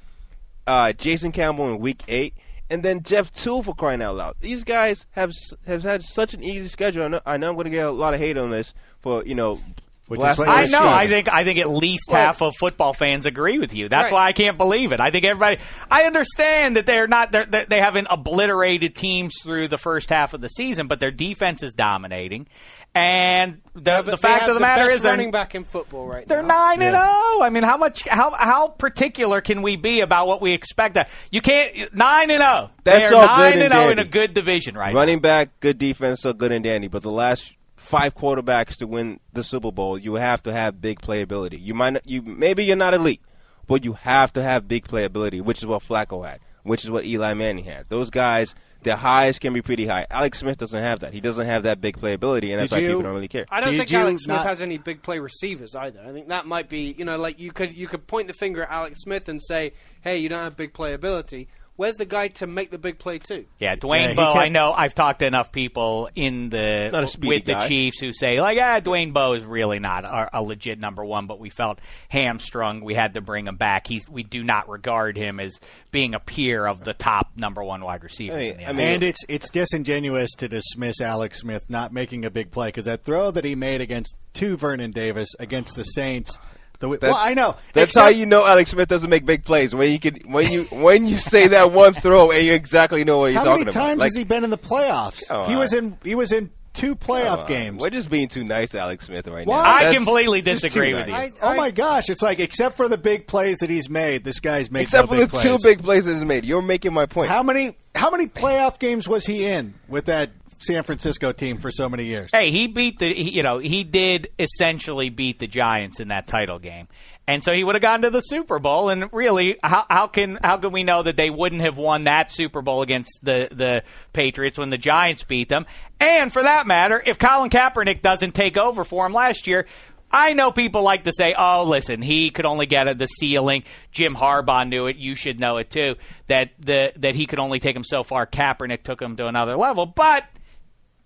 Uh, Jason Campbell in week eight, and then Jeff Tuel for crying out loud. These guys have have had such an easy schedule. I know, I know I'm going to get a lot of hate on this for you know Which Blast- is what I know. seeing. I think I think at least half of football fans agree with you. That's Right. why I can't believe it. I think everybody. I understand that they're not. They're, they they haven't obliterated teams through the first half of the season, but their defense is dominating. And the, But the fact of the, matter best is, they're, running back in football right they're now. nine and zero. Oh. I mean, how much? How how particular can we be about what we expect? That you can't nine and zero. That's They're all nine good and and zero in a good division right now. Running back, good defense, so good and dandy. But the last five quarterbacks to win the Super Bowl, you have to have big playability. You might not, you maybe you're not elite, but you have to have big playability, which is what Flacco had, which is what Eli Manning had. Those guys, their highs can be pretty high. Alex Smith doesn't have that. He doesn't have that big playability, and that's Did why you- people don't really care. I don't Did think you Alex Smith not- has any big play receivers either. I think that might be, you know, like you could you could point the finger at Alex Smith and say, "Hey, you don't have big playability." Where's the guy to make the big play too? Yeah, Dwayne Yeah, he Bowe. I know. I've talked to enough people in the Not a speedy with the. Chiefs who say like, ah, Dwayne Bowe is really not a, a legit number one, but we felt hamstrung. We had to bring him back. He's we do not regard him as being a peer of the top number one wide receivers. I mean- in the I mean- and it's it's disingenuous to dismiss Alex Smith not making a big play because that throw that he made against to Vernon Davis against the Saints. The, well, That's- I know. That's except- how you know Alex Smith doesn't make big plays when you can when you when you say that one throw and you exactly know what he's How talking about. How many about. times Like, has he been in the playoffs? Come He was in. He was in two playoff uh, games. We're just being too nice to Alex Smith right Why? now. I That's completely disagree with nice. you. oh my gosh! It's like except for the big plays that he's made, this guy's made Except no for the big two big plays that he's made. You're making my point. How many? How many playoff games was he in with that San Francisco team for so many years? Hey, he beat the he, you know he did essentially beat the Giants in that title game, and so he would have gone to the Super Bowl. And really, how, how can how can we know that they wouldn't have won that Super Bowl against the the Patriots when the Giants beat them? And for that matter, if Colin Kaepernick doesn't take over for him last year. I know people like to say, "Oh, listen, he could only get at the ceiling." Jim Harbaugh knew it. You should know it too. That the that he could only take him so far. Kaepernick took him to another level, but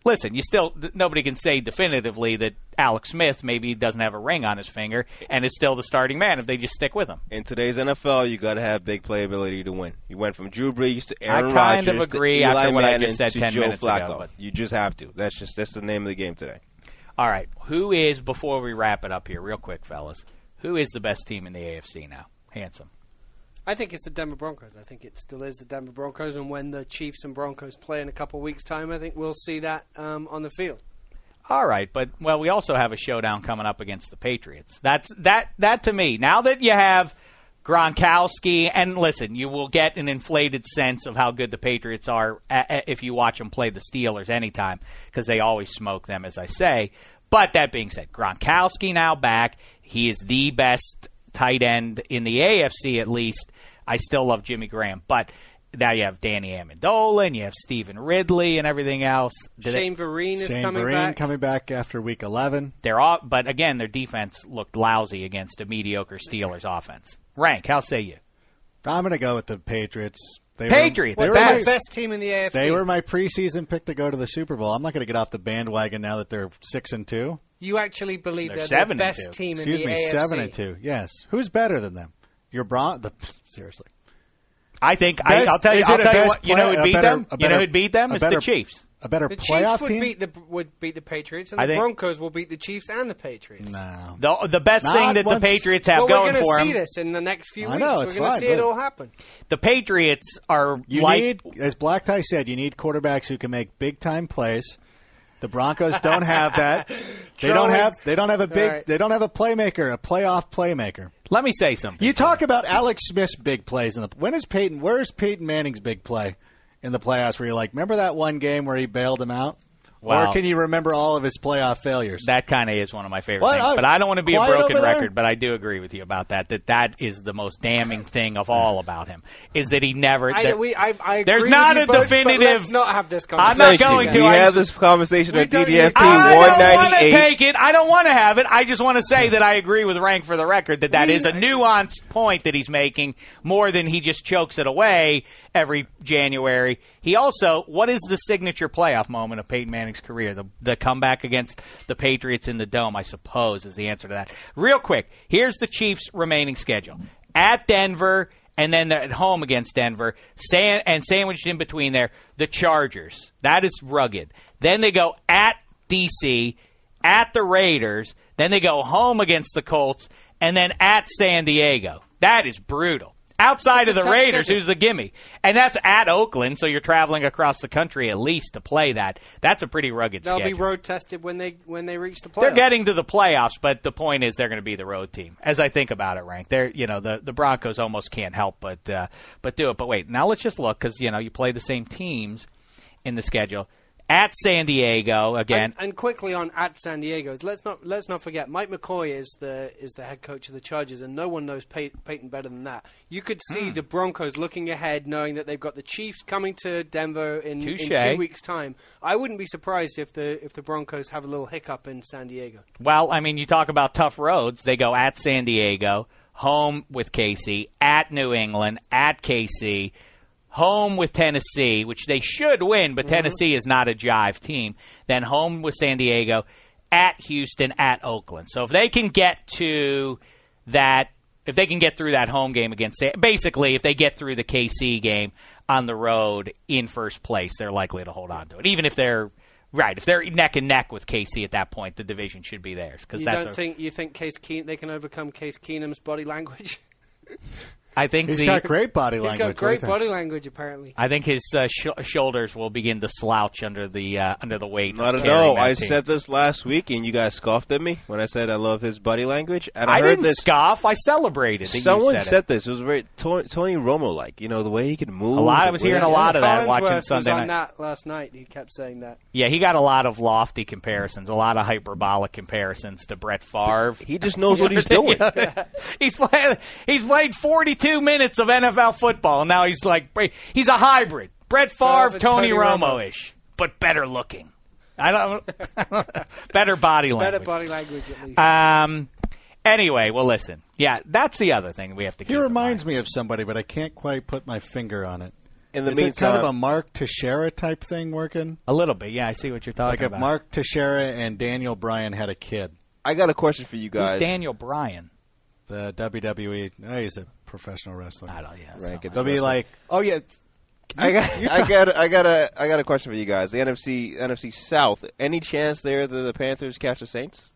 listen, you still nobody can say definitively that Alex Smith maybe doesn't have a ring on his finger and is still the starting man if they just stick with him. In today's NFL, you got to have big playability to win. You went from Drew Brees to Aaron I kind of Rodgers agree to Eli after what I Manning just said to 10 Joe minutes ago, Flacco. but- You just have to. That's just that's the name of the game today. All right, who is before we wrap it up here, real quick, fellas? Who is the best team in the AFC now? Handsome. I think it's the Denver Broncos. I think it still is the Denver Broncos, and when the Chiefs and Broncos play in a couple weeks' time, I think we'll see that um, on the field. All right, but well, we also have a showdown coming up against the Patriots. That's that that to me. Now that you have Gronkowski, and listen, you will get an inflated sense of how good the Patriots are if you watch them play the Steelers anytime, because they always smoke them, as I say. But that being said, Gronkowski now back. He is the best tight end in the AFC, at least. I still love Jimmy Graham, but now you have Danny Amendola and you have Stevan Ridley and everything else. Do they- Shane Vereen is Shane coming Vereen back. coming back after Week 11. They're all, but again, their defense looked lousy against a mediocre Steelers offense. Rank, how say you? I'm going to go with the Patriots. They Patriots, Were, they, the were my, best. best team in the AFC. they were my preseason pick to go to the Super Bowl. I'm not going to get off the bandwagon now that they're six and two. You actually believe They're they're, seven the best two. team Excuse in the AFC? Excuse me, AFC? seven and two. Yes. Who's better than them? Your Bron. The seriously. I think I, Best- I'll tell you. I'll tell you best what. You know play- who'd beat better- them? a you know better- who'd beat them? It's better- the Chiefs. A better The playoff Chiefs would team. beat the would beat the Patriots, and I the think- Broncos will beat the Chiefs and the Patriots. no. The, the best Not thing that once- the Patriots have well, going for them. we're going to see this in the next few I weeks. know, it's we're going to see it all happen. the Patriots are You like need, as Black Tie said, you need quarterbacks who can make big time plays. The Broncos don't have that. They don't have. They don't have a big. All right. They don't have a playmaker, a playoff playmaker. Let me say something. You talk about Alex Smith's big plays in the. When is Peyton? Where's Peyton Manning's big play in the playoffs? Where you're like, remember that one game where he bailed him out? Wow. Or can you remember all of his playoff failures? That kind of is one of my favorite What? things. Uh, But I don't want to be a broken record, but I do agree with you about that. That that is the most damning thing of all about him is that he never. I, that- we, I, I agree there's with not you a both, but definitive- let's not have this conversation. I'm not going to. We I had this conversation We at don't DDF I don't want to take it. I don't want to have it. I just want to say that I agree with Rank for the record that that We- is a nuanced point that he's making more than he just chokes it away every January. He also, what is the signature playoff moment of Peyton Manning's career? The the comeback against the Patriots in the dome, I suppose, is the answer to that. Real quick, here's the Chiefs' remaining schedule: at Denver. And then at home against Denver, san- and sandwiched in between there, the Chargers. That is rugged. Then they go at DC, at the Raiders, Then they go home against the Colts, and then at San Diego. That is brutal. Outside of the Raiders, schedule. who's the gimme? And that's at Oakland, so you're traveling across the country at least to play that. That's a pretty rugged schedule. They'll schedule. be road tested when they when they reach the playoffs. They're getting to the playoffs, but the point is they're going to be the road team. As I think about it, rank, they're you know the the Broncos almost can't help but uh, but do it. But wait, now let's just look because you know you play the same teams in the schedule at San Diego again. And, and quickly on at San Diego, let's not let's not forget Mike McCoy is the is the head coach of the Chargers, and no one knows Pey- Peyton better than that. You could see Hmm. the Broncos looking ahead, knowing that they've got the Chiefs coming to Denver in, in two weeks' time. I wouldn't be surprised if the if the Broncos have a little hiccup in San Diego. Well, I mean, you talk about tough roads. They go at San Diego, home with Casey, at New England, at KC, home with Tennessee, which they should win, but mm-hmm. Tennessee is not a jive team. Then home with San Diego, at Houston, at Oakland. So if they can get to that, if they can get through that home game against, basically, if they get through the KC game on the road in first place, they're likely to hold on to it. Even if they're right, if they're neck and neck with KC at that point, the division should be theirs because You that's. don't a- think you think Case Keen they can overcome Case Keenum's body language? I think He's the, got great body He's language. got great What do you think? body language, apparently. I think his uh, sh- shoulders will begin to slouch under the uh, under the weight. Not of at carrying all. I team. said this last week, and you guys scoffed at me when I said I love his body language. And I, I heard didn't this. scoff. I celebrated. That you Someone said, said, it. this. It was very Tony, Tony Romo like. You know the way he could move. A lot- I was hearing a lot of that watching Collinsworth Sunday was on night. that last night. He kept saying that. Yeah, he got a lot of lofty comparisons, a lot of hyperbolic comparisons to Brett Favre. He just knows what he's doing. he's played. He's played 42 minutes of NFL football, and now he's like he's a hybrid. Brett Favre, Favre, Tony, Tony Romo Romo. ish, but better looking. I don't. better body language. Better body language, at least. Um. Anyway, well, listen. Yeah, that's the other thing we have to. Get. He keep in reminds mind. me of somebody, but I can't quite put my finger on it. In the Is it kind of a Mark Teixeira type thing working? a little bit. Yeah, I see what you're talking about. Like if. Mark Teixeira and Daniel Bryan had a kid, I got a question for you Who's guys. Daniel Bryan? the WWE. Oh, he's a professional wrestler. I don't. Yeah, Rank so- it. They'll be like, oh yeah, I got, I got, I got a, I got a question for you guys. The NFC, NFC South. Any chance there that the Panthers catch the Saints?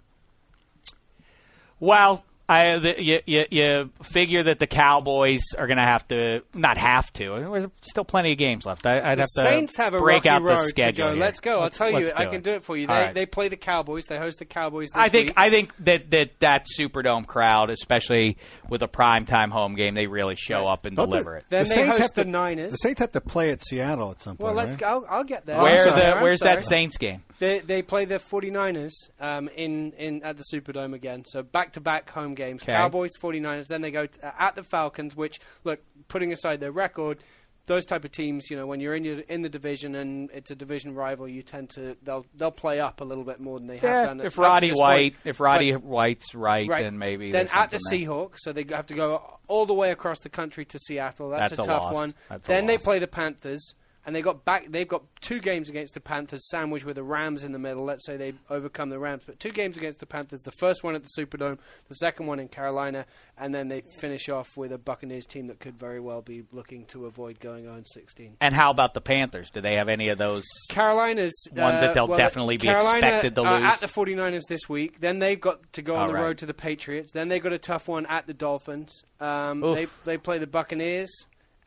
Well, I the, you, you you figure that the Cowboys are going to have to not have to. There's still plenty of games left. I, I'd the have to Saints have a break rocky out the road schedule. to go. here. Let's go. I'll Let's- tell you, let's I do can it. do it for you. They All right. they play the Cowboys. They host the Cowboys. This I think week. I think that, that that Superdome crowd, especially with a primetime home game, they really show up and Don't deliver the, it. Then the they Saints host have the to, Niners. The Saints have to play at Seattle at some point. well, let's right? go. I'll, I'll get there. Where the where's that Saints game? They they play the 49ers um, in in at the Superdome again. So back to back home games. Okay. Cowboys, 49ers. Then they go t- uh, at the Falcons. Which look, putting aside their record, those type of teams, you know, when you're in your, in the division and it's a division rival, you tend to they'll they'll play up a little bit more than they have Yeah, done. if Roddy White, point. if Roddy But- White's right, Right. then maybe Then at the there. Seahawks, so they have to go all the way across the country to Seattle. That's, That's a tough loss. one. That's a then they play the Panthers, and they got back. They've got two games against the Panthers, sandwiched with the Rams in the middle. Let's say they overcome the Rams, but two games against the Panthers. The first one at the Superdome, the second one in Carolina, and then they finish off with a Buccaneers team that could very well be looking to avoid going 0-16. And how about the Panthers? Do they have any of those? Carolina's Ones that uh, they'll well, definitely be Carolina expected to lose? at the 49ers this week. Then they've got to go on All the right. road to the Patriots. Then they've got a tough one at the Dolphins. Um, they they play the Buccaneers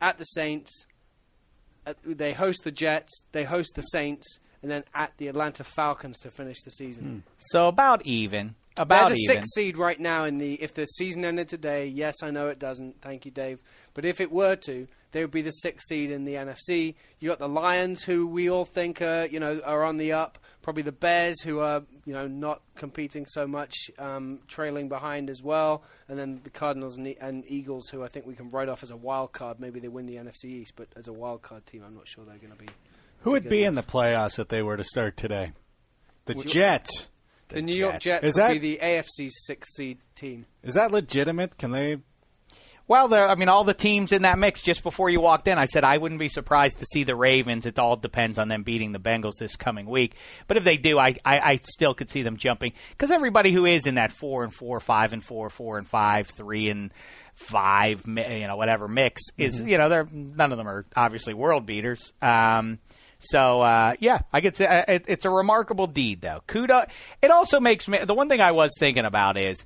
at the Saints. At, they host the Jets. They host the Saints, and then at the Atlanta Falcons to finish the season. Hmm. So about even. About They're the even. sixth seed right now in the. If the season ended today, yes, I know it doesn't. Thank you, Dave. But if it were to, they would be the sixth seed in the NFC. You got the Lions, who we all think are you know are on the up. Probably the Bears, who are you know not competing so much, um, trailing behind as well. And then the Cardinals and, the, and Eagles, who I think we can write off as a wild card. Maybe they win the NFC East, but as a wild card team, I'm not sure they're going to be. Who would be enough. in the playoffs if they were to start today? The Which- Jets. The, New York Jets. Jets Is would that- be the AFC's sixth seed team. Is that legitimate? Can they? Well, there. I mean, all the teams in that mix. Just before you walked in, I said I wouldn't be surprised to see the Ravens. It all depends on them beating the Bengals this coming week. But if they do, I I, I still could see them jumping because everybody who is in that four and four, five and four, four and five, three and five, you know, whatever mix is, you know, they're none of them are obviously world beaters. Um, So uh, yeah, I could say uh, it, it's a remarkable deed, though. Kudos. It also makes me. The one thing I was thinking about is,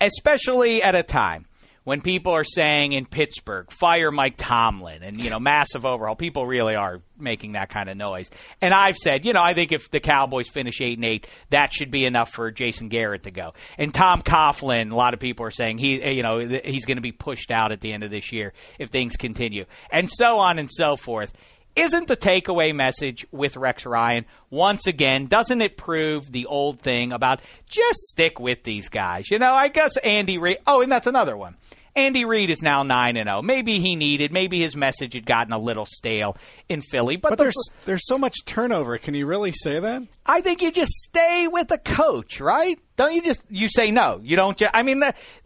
especially at a time when people are saying in Pittsburgh, fire Mike Tomlin and, you know, massive overhaul, people really are making that kind of noise. And I've said, you know, I think if the Cowboys finish 8 and 8, that should be enough for Jason Garrett to go. And Tom Coughlin, a lot of people are saying he, you know, he's going to be pushed out at the end of this year if things continue. And so on and so forth. Isn't the takeaway message with Rex Ryan once again? Doesn't it prove the old thing about just stick with these guys? You know, I guess Andy Reid. Oh, and that's another one. Andy Reid is now nine and zero. Maybe he needed. Maybe his message had gotten a little stale in Philly. But, but there's the, there's so much turnover. Can you really say that? I think you just stay with the coach, right? Don't you just you say no? You don't. Just, I mean,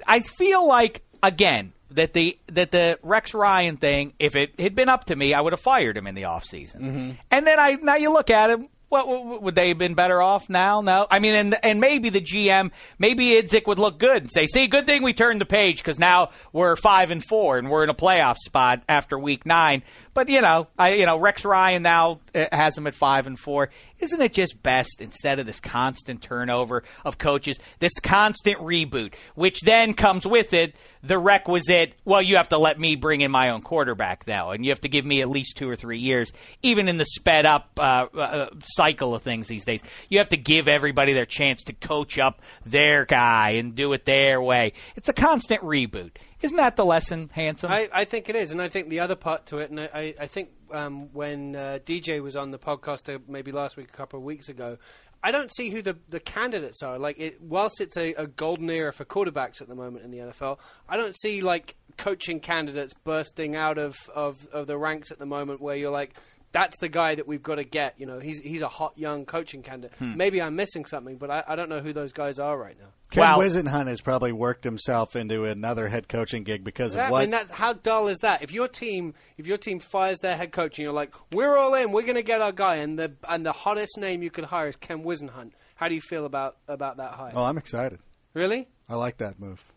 I feel like again that the that the Rex Ryan thing, if it had been up to me, I would have fired him in the offseason. Mm-hmm. And then I now you look at him. What would they have been better off now? No, I mean, and and maybe the GM, maybe Idzik would look good and say, "See, good thing we turned the page because now we're five and four and we're in a playoff spot after week nine. But you know, I you know Rex Ryan now uh, has him at five and four. Isn't it just best instead of this constant turnover of coaches, this constant reboot, which then comes with it the requisite? Well, you have to let me bring in my own quarterback now, and you have to give me at least two or three years, even in the sped up uh, uh, cycle of things these days. You have to give everybody their chance to coach up their guy and do it their way. It's a constant reboot. Isn't that the lesson, handsome? I, I think it is, and I think the other part to it, and I, I think um, when uh, DJ was on the podcast uh, maybe last week, a couple of weeks ago, I don't see who the, the candidates are. Like, it, whilst it's a, a golden era for quarterbacks at the moment in the NFL, I don't see like coaching candidates bursting out of, of, of the ranks at the moment where you're like, that's the guy that we've got to get. You know, he's he's a hot young coaching candidate. Hmm. Maybe I'm missing something, but I, I don't know who those guys are right now. Ken wow. Whisenhunt has probably worked himself into another head coaching gig because that, of what. I mean, that's, how dull is that? If your team, if your team fires their head coach and you're like, we're all in, we're going to get our guy, and the and the hottest name you could hire is Ken Whisenhunt. How do you feel about about that hire? Oh, I'm excited. Really? I like that move.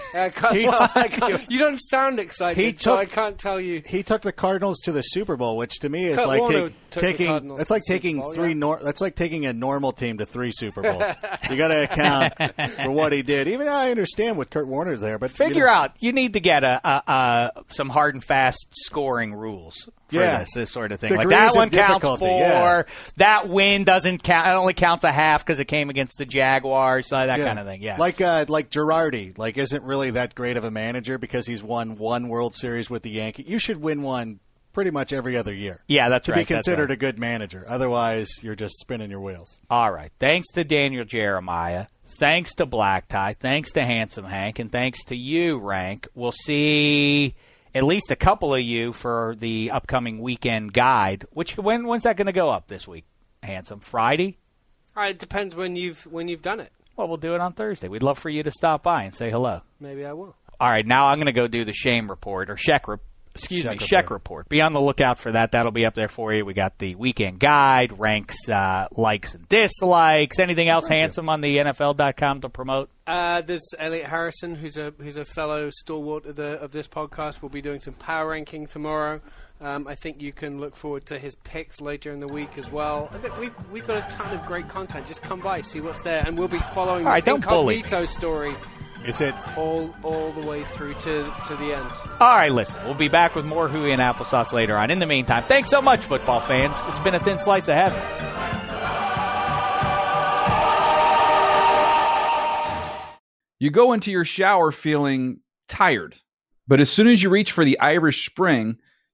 I can't, He well, I can't- you don't sound excited, He so I can't tell you. He took the Cardinals to the Super Bowl, which to me is Kurt like take- taking. Cardinals That's like taking Bowl, three. yeah. Nor- that's like taking a normal team to three Super Bowls. you got to account for what he did. Even though I understand with Kurt Warner's there, but you Figure know- out. You need to get a, a, a some hard and fast scoring rules for Yeah. this, this sort of thing. Degrees like that one counts for. yeah. That win doesn't count. It only counts a half because it came against the Jaguars. So that Yeah. kind of thing. Yeah. Like uh, like Girardi, like isn't really that great of a manager because he's won one World Series with the Yankees. You should win one pretty much every other year. Yeah, that's to right, be considered right. a good manager. Otherwise, you're just spinning your wheels. All right. Thanks to Daniel Jeremiah. Thanks to Black Tie. Thanks to Handsome Hank. And thanks to you, Rank. We'll see at least a couple of you for the upcoming weekend guide. Which when when's that going to go up this week? Handsome Friday. All right, it depends when you've when you've done it. Well, we'll do it on Thursday. We'd love for you to stop by and say hello. Maybe I will. All right, now I'm going to go do the shame report or Sheck report. Excuse Sheck me, Sheck report. Be on the lookout for that. That'll be up there for you. We got the weekend guide, ranks, uh, likes and dislikes. Anything else handsome on the NFL.com to promote? Uh, there's Elliot Harrison, who's a who's a fellow stalwart of the of this podcast. We'll be doing some power ranking tomorrow. Um, I think you can look forward to his picks later in the week as well. I think we've we've got a ton of great content. Just come by, see what's there, and we'll be following All right, this don't bully. incognito story. Is it all all the way through to to the end? All right, listen, we'll be back with more Hooey and Applesauce later on. In the meantime, thanks so much, football fans. It's been a thin slice of heaven. You go into your shower feeling tired, but as soon as you reach for the Irish Spring,